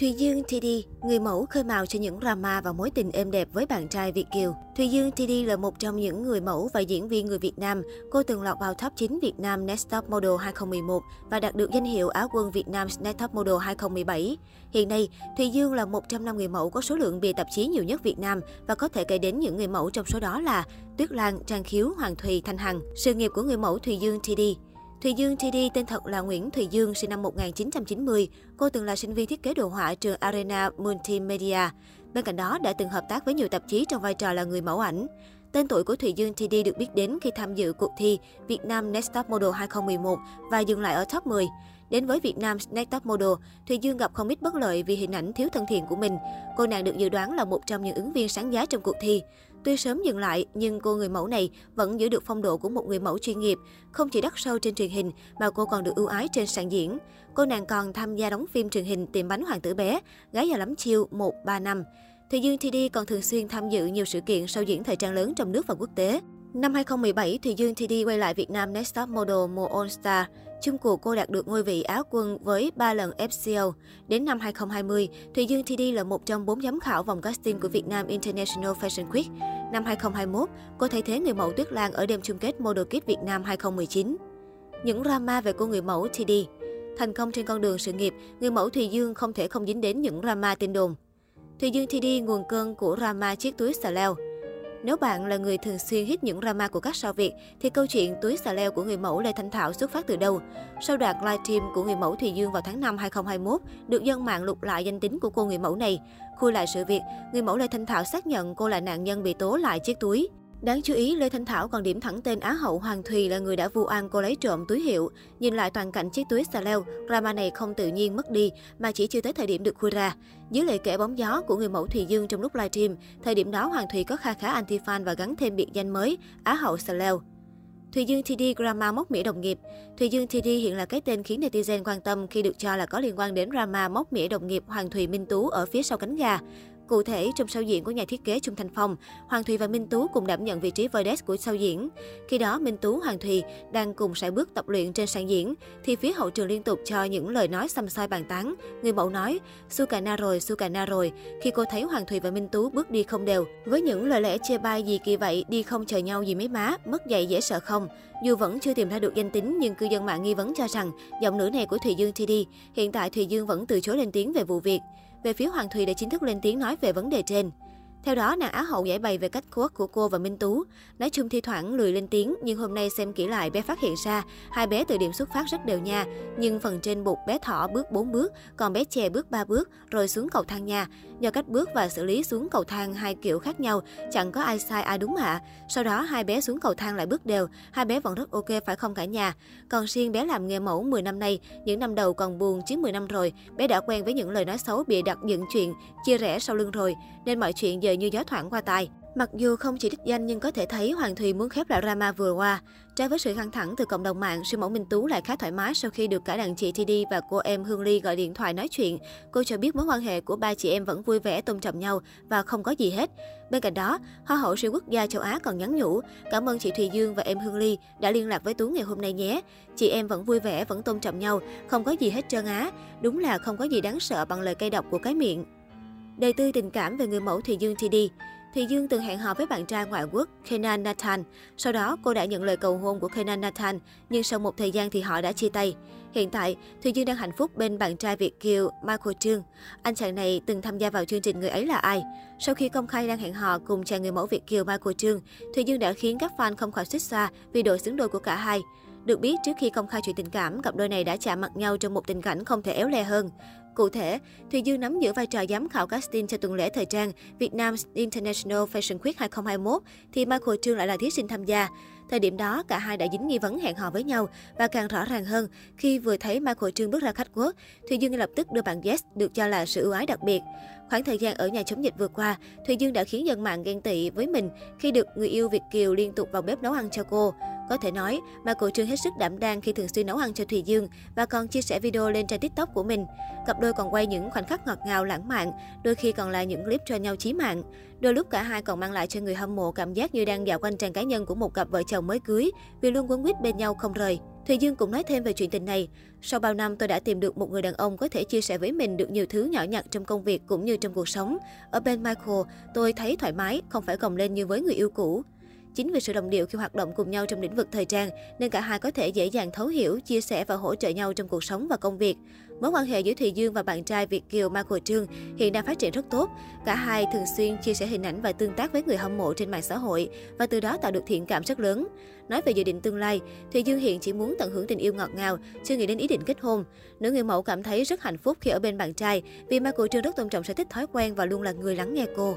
Thùy Dương TD, người mẫu khơi mào cho những drama và mối tình êm đẹp với bạn trai Việt Kiều. Thùy Dương TD là một trong những người mẫu và diễn viên người Việt Nam. Cô từng lọt vào top 9 Việt Nam Next Top Model 2011 và đạt được danh hiệu Á quân Việt Nam Next Top Model 2017. Hiện nay, Thùy Dương là một trong năm người mẫu có số lượng bìa tạp chí nhiều nhất Việt Nam và có thể kể đến những người mẫu trong số đó là Tuyết Lan, Trang Khiếu, Hoàng Thùy, Thanh Hằng. Sự nghiệp của người mẫu Thùy Dương TD Thùy Dương TD tên thật là Nguyễn Thùy Dương, sinh năm 1990. Cô từng là sinh viên thiết kế đồ họa trường Arena Multimedia. Bên cạnh đó đã từng hợp tác với nhiều tạp chí trong vai trò là người mẫu ảnh. Tên tuổi của Thùy Dương TD được biết đến khi tham dự cuộc thi Việt Nam Next Top Model 2011 và dừng lại ở top 10. Đến với Việt Nam Next Top Model, Thùy Dương gặp không ít bất lợi vì hình ảnh thiếu thân thiện của mình. Cô nàng được dự đoán là một trong những ứng viên sáng giá trong cuộc thi. Tuy sớm dừng lại, nhưng cô người mẫu này vẫn giữ được phong độ của một người mẫu chuyên nghiệp. Không chỉ đắt sâu trên truyền hình, mà cô còn được ưu ái trên sàn diễn. Cô nàng còn tham gia đóng phim truyền hình Tìm bánh hoàng tử bé, Gái già lắm chiêu 1, 3 năm. Thùy Dương TD còn thường xuyên tham dự nhiều sự kiện sau diễn thời trang lớn trong nước và quốc tế. Năm 2017, Thùy Dương TD quay lại Việt Nam Next Top Model mùa All Star. Chung cuộc cô đạt được ngôi vị Á quân với 3 lần FCO. Đến năm 2020, Thùy Dương TD là một trong 4 giám khảo vòng casting của Việt Nam International Fashion Week. Năm 2021, cô thay thế người mẫu Tuyết Lan ở đêm chung kết Model Kids Việt Nam 2019. Những drama về cô người mẫu TD Thành công trên con đường sự nghiệp, người mẫu Thùy Dương không thể không dính đến những drama tin đồn. Thùy Dương TD nguồn cơn của drama chiếc túi xà leo. Nếu bạn là người thường xuyên hít những drama của các sao Việt, thì câu chuyện túi xà leo của người mẫu Lê Thanh Thảo xuất phát từ đâu? Sau đoạn livestream của người mẫu Thùy Dương vào tháng 5 2021, được dân mạng lục lại danh tính của cô người mẫu này. Khui lại sự việc, người mẫu Lê Thanh Thảo xác nhận cô là nạn nhân bị tố lại chiếc túi. Đáng chú ý, Lê Thanh Thảo còn điểm thẳng tên Á hậu Hoàng Thùy là người đã vu oan cô lấy trộm túi hiệu. Nhìn lại toàn cảnh chiếc túi xà leo, drama này không tự nhiên mất đi, mà chỉ chưa tới thời điểm được khui ra. Dưới lời kể bóng gió của người mẫu Thùy Dương trong lúc livestream, thời điểm đó Hoàng Thùy có kha khá anti-fan và gắn thêm biệt danh mới Á hậu xà leo. Thùy Dương TD drama móc mỉa đồng nghiệp. Thùy Dương TD hiện là cái tên khiến netizen quan tâm khi được cho là có liên quan đến drama móc mỉa đồng nghiệp Hoàng Thùy Minh Tú ở phía sau cánh gà. Cụ thể, trong sau diễn của nhà thiết kế Trung Thành Phong, Hoàng Thùy và Minh Tú cùng đảm nhận vị trí voice của sau diễn. Khi đó, Minh Tú, Hoàng Thùy đang cùng sải bước tập luyện trên sàn diễn, thì phía hậu trường liên tục cho những lời nói xăm soi bàn tán. Người mẫu nói, su cà na rồi, su cà na rồi, khi cô thấy Hoàng Thùy và Minh Tú bước đi không đều. Với những lời lẽ chê bai gì kỳ vậy, đi không chờ nhau gì mấy má, mất dạy dễ sợ không. Dù vẫn chưa tìm ra được danh tính, nhưng cư dân mạng nghi vấn cho rằng giọng nữ này của Thùy Dương TD. Hiện tại Thùy Dương vẫn từ chối lên tiếng về vụ việc. Về phía Hoàng Thùy đã chính thức lên tiếng nói về vấn đề trên. Theo đó, nàng Á hậu giải bày về cách khuất của cô và Minh Tú. Nói chung thi thoảng lười lên tiếng, nhưng hôm nay xem kỹ lại bé phát hiện ra hai bé từ điểm xuất phát rất đều nha. Nhưng phần trên bụng bé thỏ bước 4 bước, còn bé chè bước 3 bước, rồi xuống cầu thang nha. Do cách bước và xử lý xuống cầu thang hai kiểu khác nhau, chẳng có ai sai ai đúng hạ. Sau đó hai bé xuống cầu thang lại bước đều, hai bé vẫn rất ok phải không cả nhà. Còn riêng bé làm nghề mẫu 10 năm nay, những năm đầu còn buồn chứ 10 năm rồi, bé đã quen với những lời nói xấu bịa đặt dựng chuyện, chia rẽ sau lưng rồi, nên mọi chuyện giờ như gió thoảng qua tai. Mặc dù không chỉ đích danh nhưng có thể thấy Hoàng Thùy muốn khép lại drama vừa qua. Trái với sự căng thẳng từ cộng đồng mạng, siêu mẫu Minh Tú lại khá thoải mái sau khi được cả đàn chị TD và cô em Hương Ly gọi điện thoại nói chuyện. Cô cho biết mối quan hệ của ba chị em vẫn vui vẻ tôn trọng nhau và không có gì hết. Bên cạnh đó, Hoa hậu siêu quốc gia châu Á còn nhắn nhủ, cảm ơn chị Thùy Dương và em Hương Ly đã liên lạc với Tú ngày hôm nay nhé. Chị em vẫn vui vẻ, vẫn tôn trọng nhau, không có gì hết trơn á. Đúng là không có gì đáng sợ bằng lời cay độc của cái miệng. Đời tư tình cảm về người mẫu Thùy Dương TD Thùy Dương từng hẹn hò với bạn trai ngoại quốc Kenan Nathan. Sau đó, cô đã nhận lời cầu hôn của Kenan Nathan, nhưng sau một thời gian thì họ đã chia tay. Hiện tại, Thùy Dương đang hạnh phúc bên bạn trai Việt kiều Michael Trương. Anh chàng này từng tham gia vào chương trình Người ấy là ai. Sau khi công khai đang hẹn hò cùng chàng người mẫu Việt kiều Michael Trương, Thùy Dương đã khiến các fan không khỏi xích xa vì độ xứng đôi của cả hai. Được biết, trước khi công khai chuyện tình cảm, cặp đôi này đã chạm mặt nhau trong một tình cảnh không thể éo le hơn. Cụ thể, Thùy Dương nắm giữ vai trò giám khảo casting cho tuần lễ thời trang Việt Nam International Fashion Week 2021, thì Michael Trương lại là thí sinh tham gia. Thời điểm đó, cả hai đã dính nghi vấn hẹn hò với nhau và càng rõ ràng hơn khi vừa thấy Michael Trương bước ra khách quốc, Thùy Dương ngay lập tức đưa bạn Yes được cho là sự ưu ái đặc biệt. Khoảng thời gian ở nhà chống dịch vừa qua, Thùy Dương đã khiến dân mạng ghen tị với mình khi được người yêu Việt Kiều liên tục vào bếp nấu ăn cho cô. Có thể nói, Michael Trương hết sức đảm đang khi thường xuyên nấu ăn cho Thùy Dương và còn chia sẻ video lên trang TikTok của mình. Cặp đôi còn quay những khoảnh khắc ngọt ngào lãng mạn, đôi khi còn là những clip cho nhau chí mạng. Đôi lúc cả hai còn mang lại cho người hâm mộ cảm giác như đang dạo quanh trang cá nhân của một cặp vợ chồng mới cưới vì luôn quấn quýt bên nhau không rời. Thùy Dương cũng nói thêm về chuyện tình này. Sau bao năm tôi đã tìm được một người đàn ông có thể chia sẻ với mình được nhiều thứ nhỏ nhặt trong công việc cũng như trong cuộc sống. Ở bên Michael, tôi thấy thoải mái, không phải gồng lên như với người yêu cũ. Chính vì sự đồng điệu khi hoạt động cùng nhau trong lĩnh vực thời trang, nên cả hai có thể dễ dàng thấu hiểu, chia sẻ và hỗ trợ nhau trong cuộc sống và công việc. Mối quan hệ giữa Thùy Dương và bạn trai Việt Kiều Michael Trương hiện đang phát triển rất tốt. Cả hai thường xuyên chia sẻ hình ảnh và tương tác với người hâm mộ trên mạng xã hội và từ đó tạo được thiện cảm rất lớn. Nói về dự định tương lai, Thùy Dương hiện chỉ muốn tận hưởng tình yêu ngọt ngào, chưa nghĩ đến ý định kết hôn. Nữ người mẫu cảm thấy rất hạnh phúc khi ở bên bạn trai vì Michael Trương rất tôn trọng sở thích thói quen và luôn là người lắng nghe cô.